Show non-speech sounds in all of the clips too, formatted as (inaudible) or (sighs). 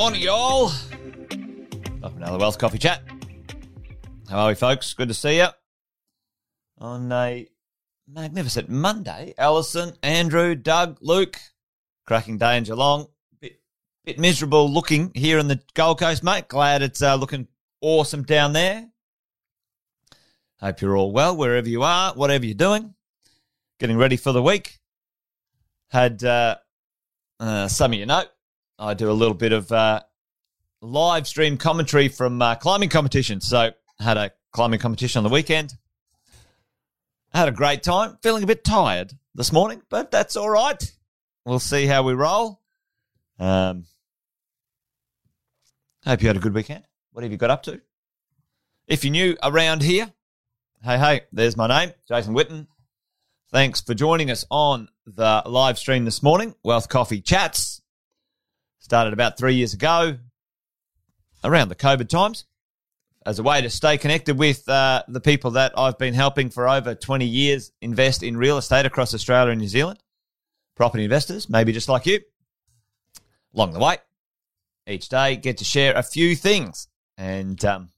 morning, y'all. To another Wealth Coffee Chat. How are we, folks? Good to see you on a magnificent Monday. Alison, Andrew, Doug, Luke, cracking day in Geelong. Bit, bit miserable looking here in the Gold Coast, mate. Glad it's uh, looking awesome down there. Hope you're all well wherever you are, whatever you're doing. Getting ready for the week. Had uh, uh, some of you know I do a little bit of uh, live stream commentary from uh, climbing competitions. So had a climbing competition on the weekend. Had a great time. Feeling a bit tired this morning, but that's all right. We'll see how we roll. Um, hope you had a good weekend. What have you got up to? If you're new around here, hey, hey, there's my name, Jason Witten. Thanks for joining us on the live stream this morning, Wealth Coffee Chats. Started about three years ago, around the COVID times, as a way to stay connected with uh, the people that I've been helping for over 20 years invest in real estate across Australia and New Zealand. Property investors, maybe just like you. Along the way, each day, get to share a few things. And um,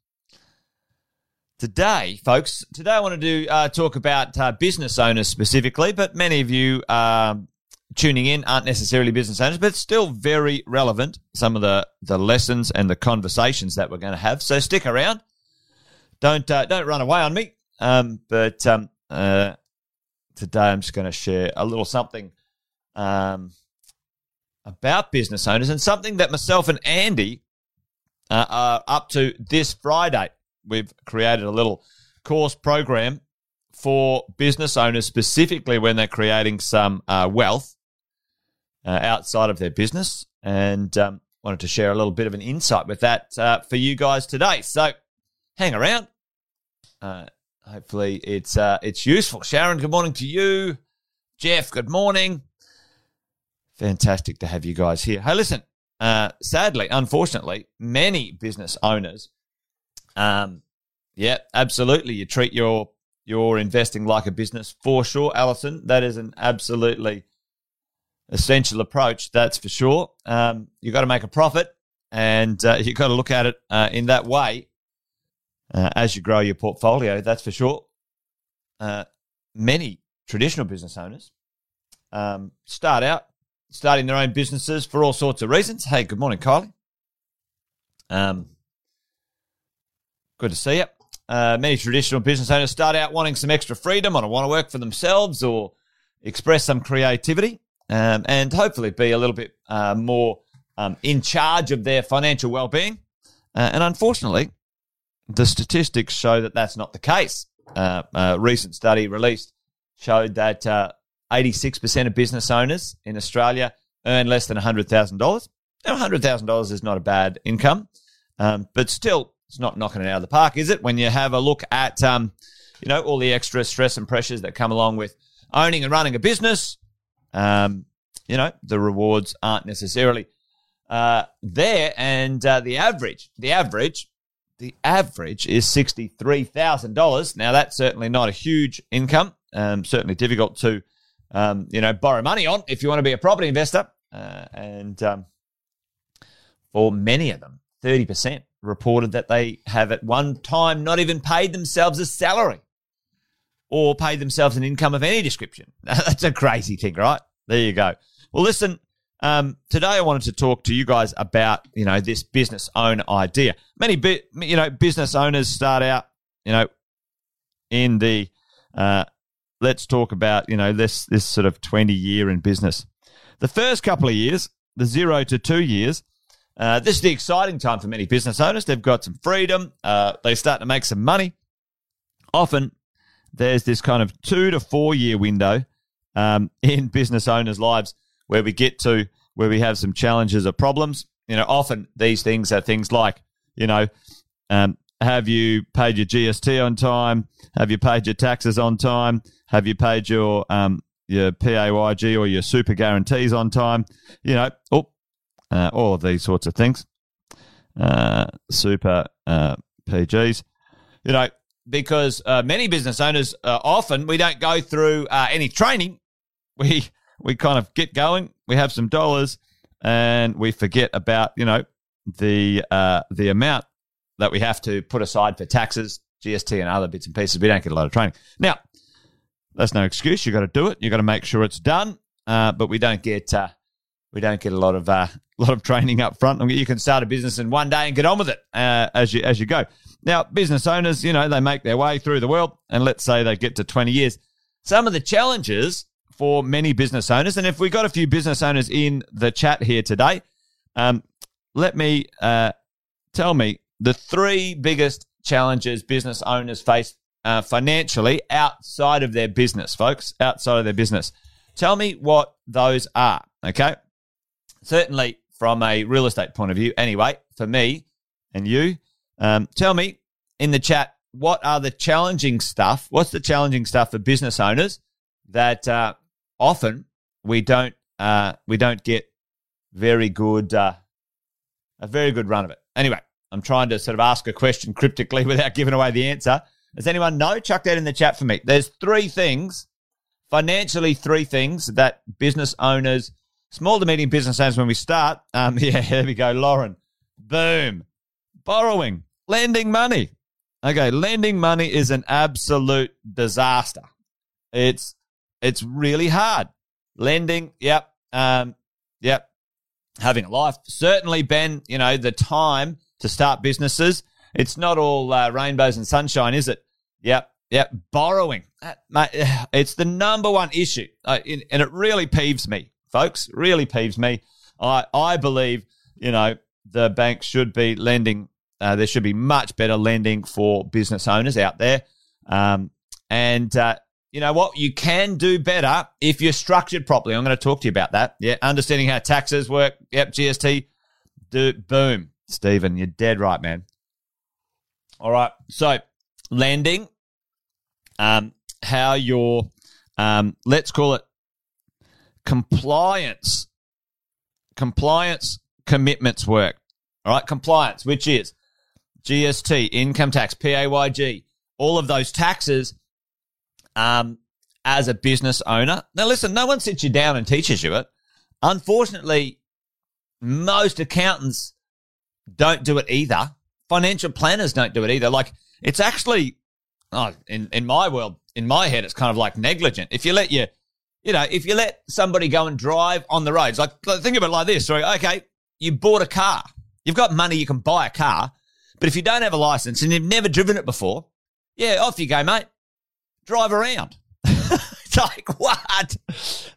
today, folks, today I wanted to uh, talk about uh, business owners specifically, but many of you um, tuning in aren't necessarily business owners, but still very relevant. Some of the, the lessons and the conversations that we're going to have. So stick around. Don't uh, don't run away on me. Um, but um, uh, today I'm just going to share a little something um, about business owners and something that myself and Andy uh, are up to this Friday. We've created a little course program for business owners specifically when they're creating some uh, wealth uh, outside of their business, and um, wanted to share a little bit of an insight with that uh, for you guys today. So hang around. Uh, hopefully it's uh, it's useful. Sharon, good morning to you. Jeff, good morning. Fantastic to have you guys here. Hey, listen. Uh, sadly, unfortunately, many business owners, um, yeah, absolutely, you treat your your investing like a business for sure, Alison. That is an absolutely essential approach, that's for sure. Um, you've got to make a profit and uh, you've got to look at it uh, in that way uh, as you grow your portfolio, that's for sure. Uh, many traditional business owners um, start out starting their own businesses for all sorts of reasons. Hey, good morning, Kylie. Um, good to see you. Uh, many traditional business owners start out wanting some extra freedom or want to work for themselves or express some creativity um, and hopefully be a little bit uh, more um, in charge of their financial well-being. Uh, and unfortunately, the statistics show that that's not the case. Uh, a recent study released showed that 86% uh, of business owners in Australia earn less than $100,000. Now, $100,000 is not a bad income, um, but still, it's not knocking it out of the park, is it? When you have a look at, um, you know, all the extra stress and pressures that come along with owning and running a business, um, you know, the rewards aren't necessarily uh, there. And uh, the average, the average, the average is $63,000. Now, that's certainly not a huge income, um, certainly difficult to, um, you know, borrow money on if you want to be a property investor. Uh, and um, for many of them, 30% reported that they have at one time not even paid themselves a salary or pay themselves an income of any description. (laughs) That's a crazy thing, right? There you go. Well, listen, um, today I wanted to talk to you guys about, you know, this business own idea. Many, bi- you know, business owners start out, you know, in the, uh, let's talk about, you know, this, this sort of 20 year in business. The first couple of years, the zero to two years, uh, this is the exciting time for many business owners. They've got some freedom. Uh, they start to make some money. Often there's this kind of two to four year window um, (laughs) in business owners' lives where we get to where we have some challenges or problems. You know, often these things are things like, you know, um, have you paid your GST on time? Have you paid your taxes on time? Have you paid your um, your PAYG or your super guarantees on time? You know, oh, uh, all of these sorts of things. Uh, super uh, PGs. You know, because uh, many business owners uh, often we don't go through uh, any training. We we kind of get going. We have some dollars, and we forget about you know the uh, the amount that we have to put aside for taxes, GST, and other bits and pieces. We don't get a lot of training. Now, that's no excuse. You've got to do it. You've got to make sure it's done. Uh, but we don't get uh, we don't get a lot of (laughs) a lot of training up front. You can start a business in one day and get on with it as you as you go. Now, business owners, you know, they make their way through the world, and let's say they get to twenty years. Some of the challenges for many business owners, and if we got a few business owners in the chat here today, um, let me uh, tell me the three biggest challenges business owners face uh, financially outside of their business, folks, outside of their business. Tell me what those are, okay? Certainly from a real estate point of view, anyway, for me and you, um, tell me in the chat what are the challenging stuff? What's the challenging stuff for business owners that uh, often we don't uh, we don't get very good uh, a very good run of it. Anyway, I'm trying to sort of ask a question cryptically (laughs) without giving away the answer. Does anyone know? Chuck that in the chat for me. There's three things, financially, three things that business owners, small to medium business owners, when we start, um, (laughs) yeah, there we go, Lauren. Boom. Borrowing, lending money. Okay, lending money is an absolute disaster. It's it's really hard. Lending, yep, um, yep. Having a life, certainly, Ben. You know the time to start businesses. It's not all uh, rainbows and sunshine, is it? Yep, yep. Borrowing, mate, (sighs) it's the number one issue, uh, and it really peeves me, folks. Really peeves me. I I believe you know the banks should be lending uh, there should be much better lending for business owners out there. Um, and uh, you know what? You can do better if you're structured properly. I'm going to talk to you about that. Yeah, understanding how taxes work. Yep, GST. Do, boom, Stephen, you're dead right, man. All right, so lending, um, how your, um, let's call it compliance, compliance commitments work. All right, compliance, which is GST, income tax, PAYG, all of those taxes um, as a business owner. Now, listen, no one sits you down and teaches you it. Unfortunately, most accountants don't do it either. Financial planners don't do it either. Like, it's actually, oh, in, in my world, in my head, it's kind of like negligent. If you let you, you know, if you let somebody go and drive on the roads, like, think of it like this, right? Okay, you bought a car. You've got money, you can buy a car. But if you don't have a license and you've never driven it before, yeah, off you go, mate. Drive around. (laughs) it's like, what?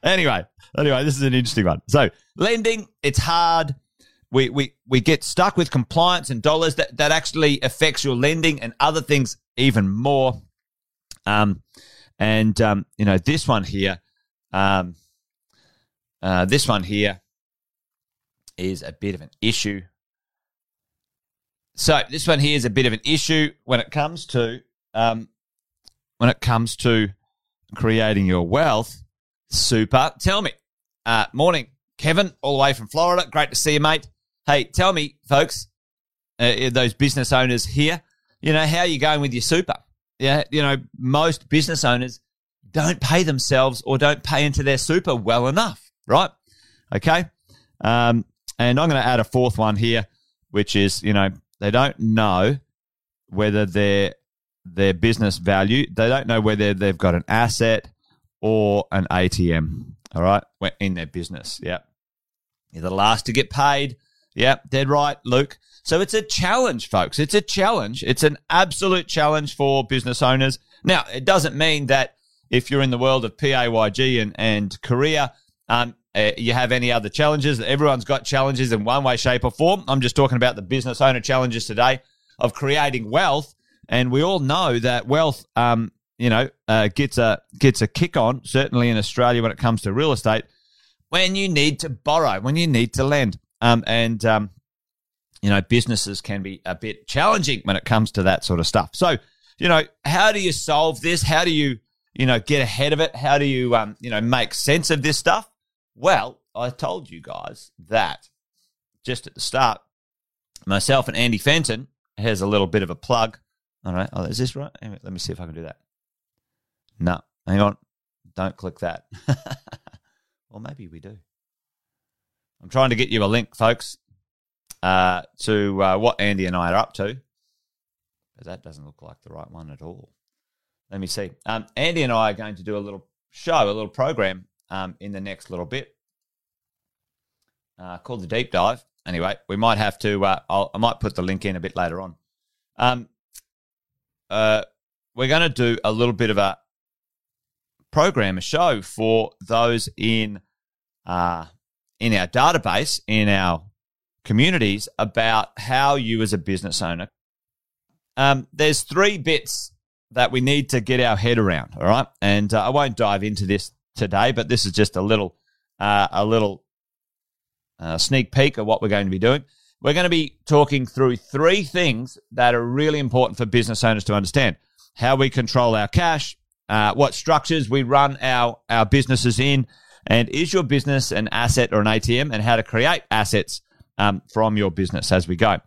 Anyway, anyway, this is an interesting one. So lending, it's hard. We, we, we get stuck with compliance and dollars that, that actually affects your lending and other things even more. Um, and, um, you know, this one here, um, uh, this one here is a bit of an issue so this one here is a bit of an issue when it comes to um, when it comes to creating your wealth. Super. Tell me. Uh, morning, Kevin, all the way from Florida. Great to see you, mate. Hey, tell me, folks, uh, those business owners here, you know, how are you going with your super? Yeah, you know, most business owners don't pay themselves or don't pay into their super well enough, right? Okay. Um, and I'm going to add a fourth one here, which is, you know, they don't know whether their their business value. They don't know whether they've got an asset or an ATM. All right, in their business. Yeah, You're the last to get paid. Yeah, dead right, Luke. So it's a challenge, folks. It's a challenge. It's an absolute challenge for business owners. Now, it doesn't mean that if you're in the world of PAYG and, and career, um, uh, you have any other challenges. Everyone's got challenges in one way, shape, or form. I'm just talking about the business owner challenges today of creating wealth. And we all know that wealth, um, you know, uh, gets a gets a kick on. Certainly in Australia, when it comes to real estate, when you need to borrow, when you need to lend, um, and um, you know, businesses can be a bit challenging when it comes to that sort of stuff. So, you know, how do you solve this? How do you, you know, get ahead of it? How do you, um, you know, make sense of this stuff? Well, I told you guys that just at the start, myself and Andy Fenton has a little bit of a plug. All right. Oh, is this right? Let me see if I can do that. No, hang on. Don't click that. (laughs) or maybe we do. I'm trying to get you a link, folks. uh, to uh, what Andy and I are up to. But that doesn't look like the right one at all. Let me see. Um, Andy and I are going to do a little show, a little program um, in the next little bit uh, called the Deep Dive. Anyway, we might have to. Uh, i might put the link in a bit later on. Um, uh, we're going to do a little bit of a program, a show for those in uh, in our database, in our communities, about how you as a business owner. Um, there's three bits that we need to get our head around. All right, and uh, I won't dive into this today, but this is just a little uh, a little uh, sneak peek of what we're going to be doing. We're going to be talking through three things that are really important for business owners to understand: how we control our cash, uh, what structures we run our our businesses in, and is your business an asset or an ATM, and how to create assets um, from your business as we go.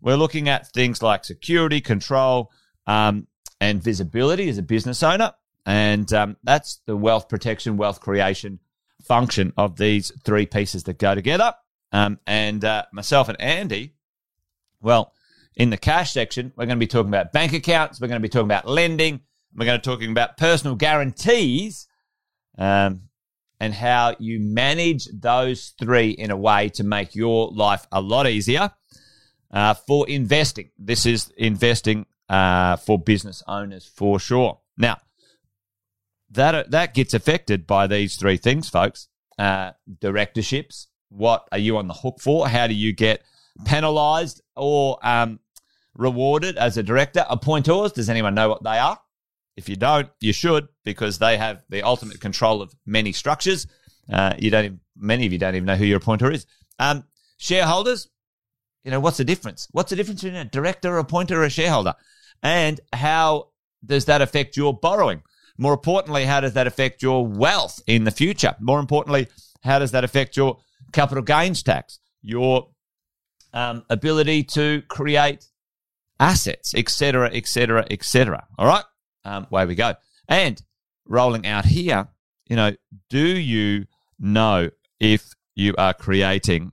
We're looking at things like security, control, um, and visibility as a business owner. And um, that's the wealth protection, wealth creation function of these three pieces that go together. Um, and uh, myself and Andy, well, in the cash section, we're going to be talking about bank accounts. We're going to be talking about lending. We're going to be talking about personal guarantees um, and how you manage those three in a way to make your life a lot easier uh, for investing. This is investing uh, for business owners for sure. Now, that that gets affected by these three things, folks. Uh, directorships. What are you on the hook for? How do you get penalised or um, rewarded as a director? Appointors. Does anyone know what they are? If you don't, you should because they have the ultimate control of many structures. Uh, you don't. Even, many of you don't even know who your appointor is. Um, shareholders. You know what's the difference? What's the difference between a director, appointor, or a shareholder? And how does that affect your borrowing? More importantly, how does that affect your wealth in the future? More importantly, how does that affect your capital gains tax, your um, ability to create assets, etc., etc., etc. All right, um, way we go. And rolling out here, you know, do you know if you are creating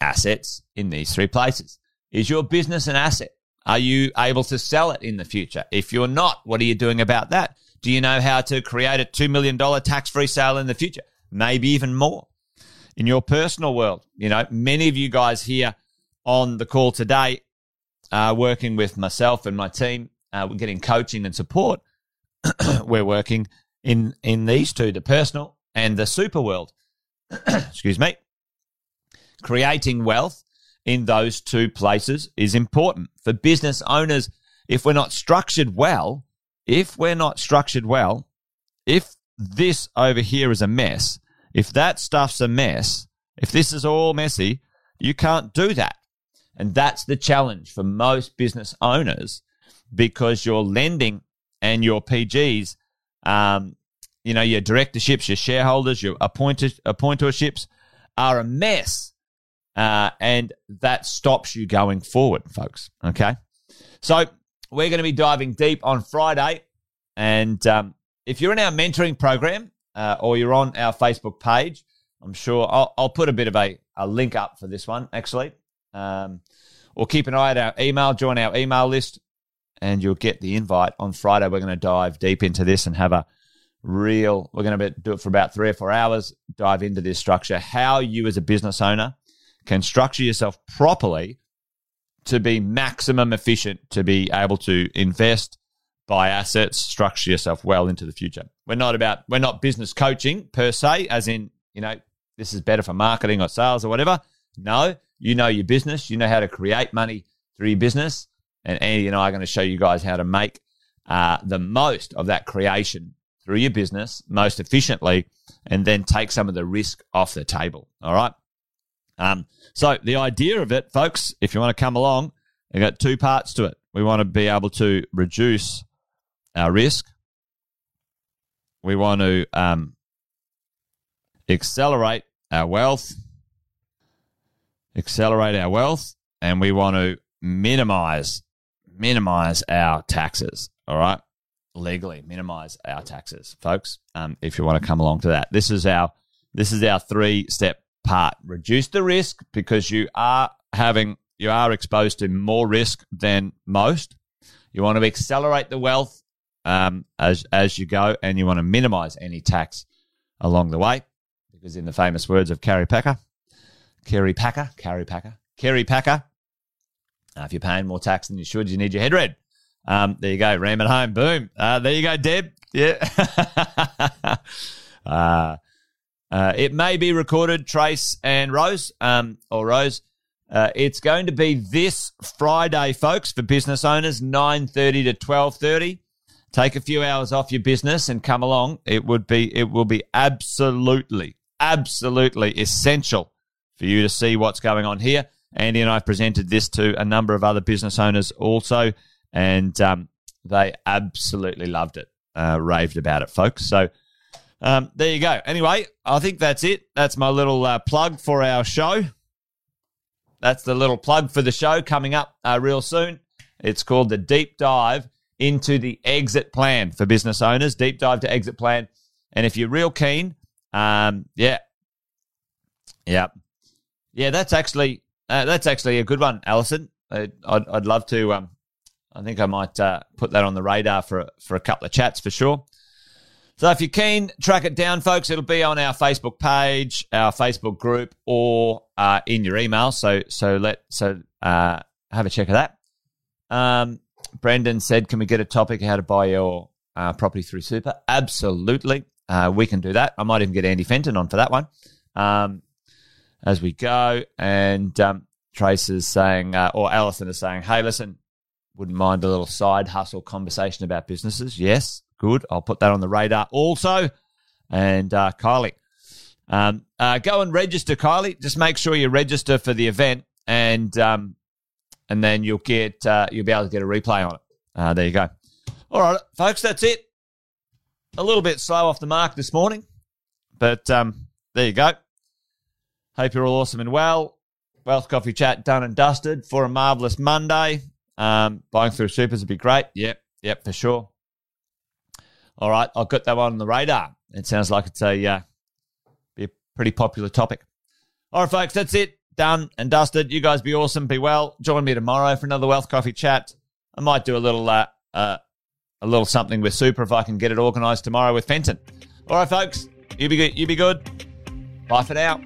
assets in these three places? Is your business an asset? Are you able to sell it in the future? If you're not, what are you doing about that? Do you know how to create a $2 million tax free sale in the future? Maybe even more. In your personal world, you know, many of you guys here on the call today are working with myself and my team. Uh, we're getting coaching and support. (clears throat) we're working in, in these two, the personal and the super world. (clears throat) Excuse me. Creating wealth in those two places is important. For business owners, if we're not structured well, if we're not structured well, if this over here is a mess, if that stuff's a mess, if this is all messy, you can't do that. And that's the challenge for most business owners because your lending and your PGs, um, you know, your directorships, your shareholders, your appointed, appointorships are a mess uh, and that stops you going forward, folks. Okay. So we're going to be diving deep on Friday. And um, if you're in our mentoring program uh, or you're on our Facebook page, I'm sure I'll, I'll, put a bit of a, a link up for this one, actually. Um, or keep an eye at our email, join our email list, and you'll get the invite on Friday. We're going to dive deep into this and have a real, we're going to do it for about three or four hours, dive into this structure, how you as a business owner can structure yourself properly to be maximum efficient, to be able to invest, buy assets, structure yourself well into the future. We're not about, we're not business coaching per se, as in, you know, this is better for marketing or sales or whatever. No, you know your business, you know how to create money through your business. And Andy and I are going to show you guys how to make uh, the most of that creation through your business most efficiently and then take some of the risk off the table. All right. Um, so the idea of it, folks, if you want to come along, we got two parts to it. We want to be able to reduce our risk. We want to um, accelerate our wealth, accelerate our wealth, and we want to minimize minimize our taxes. All right, legally minimize our taxes, folks. Um, if you want to come along to that, this is our this is our three step part. Reduce the risk because you are having you are exposed to more risk than most. You want to accelerate the wealth um, as as you go, and you want to minimise any tax along the way, because in the famous words of Kerry Packer, Kerry Packer, Kerry Packer, Kerry Packer, uh, if you're paying more tax than you should, you need your head read. Um, there you go, ram it home, boom. Uh, there you go, Deb. Yeah. (laughs) uh, uh, it may be recorded, Trace and Rose, um, or Rose. Uh, it's going to be this Friday, folks, for business owners, 9.30 to 12.30. Take a few hours off your business and come along. It would be, it will be absolutely, absolutely essential for you to see what's going on here. Andy and I have presented this to a number of other business owners also, and um, they absolutely loved it, uh, raved about it, folks. So um, there you go. Anyway, I think that's it. That's my little uh, plug for our show. That's the little plug for the show coming up uh, real soon. It's called the Deep Dive into the Exit Plan for business owners. Deep dive to Exit Plan. And if you're real keen, um, yeah, yeah, yeah, that's actually uh, that's actually a good one, Alison. I'd, I'd, I'd love to. Um, I think I might uh, put that on the radar for for a couple of chats for sure. So if you're keen, track it down, folks. It'll be on our Facebook page, our Facebook group, or uh, in your email. So so let so uh, have a check of that. Um, Brendan said, "Can we get a topic how to buy your uh, property through super?" Absolutely, uh, we can do that. I might even get Andy Fenton on for that one. Um, as we go. And um, Trace is saying, uh, or Alison is saying, hey, listen, wouldn't mind a little side hustle conversation about businesses. Yes, good. I'll put that on the radar also. And uh, Kylie, um, uh, go and register, Kylie. Just make sure you register for the event, and um, and then you'll get uh, you'll be able to get a replay on it. Uh, there you go. All right, folks, that's it. A little bit slow off the mark this morning, but um, there you go. Hope you're all awesome and well. Wealth Coffee Chat done and dusted for a marvelous Monday. Um, buying through supers would be great. Yep, yep, for sure. All right, I'll get that one on the radar. It sounds like it's a uh, be a pretty popular topic. All right, folks, that's it. Done and dusted. You guys be awesome. Be well. Join me tomorrow for another Wealth Coffee Chat. I might do a little uh, uh, a little something with Super if I can get it organised tomorrow with Fenton. All right, folks. You be good. You be good. Bye for now.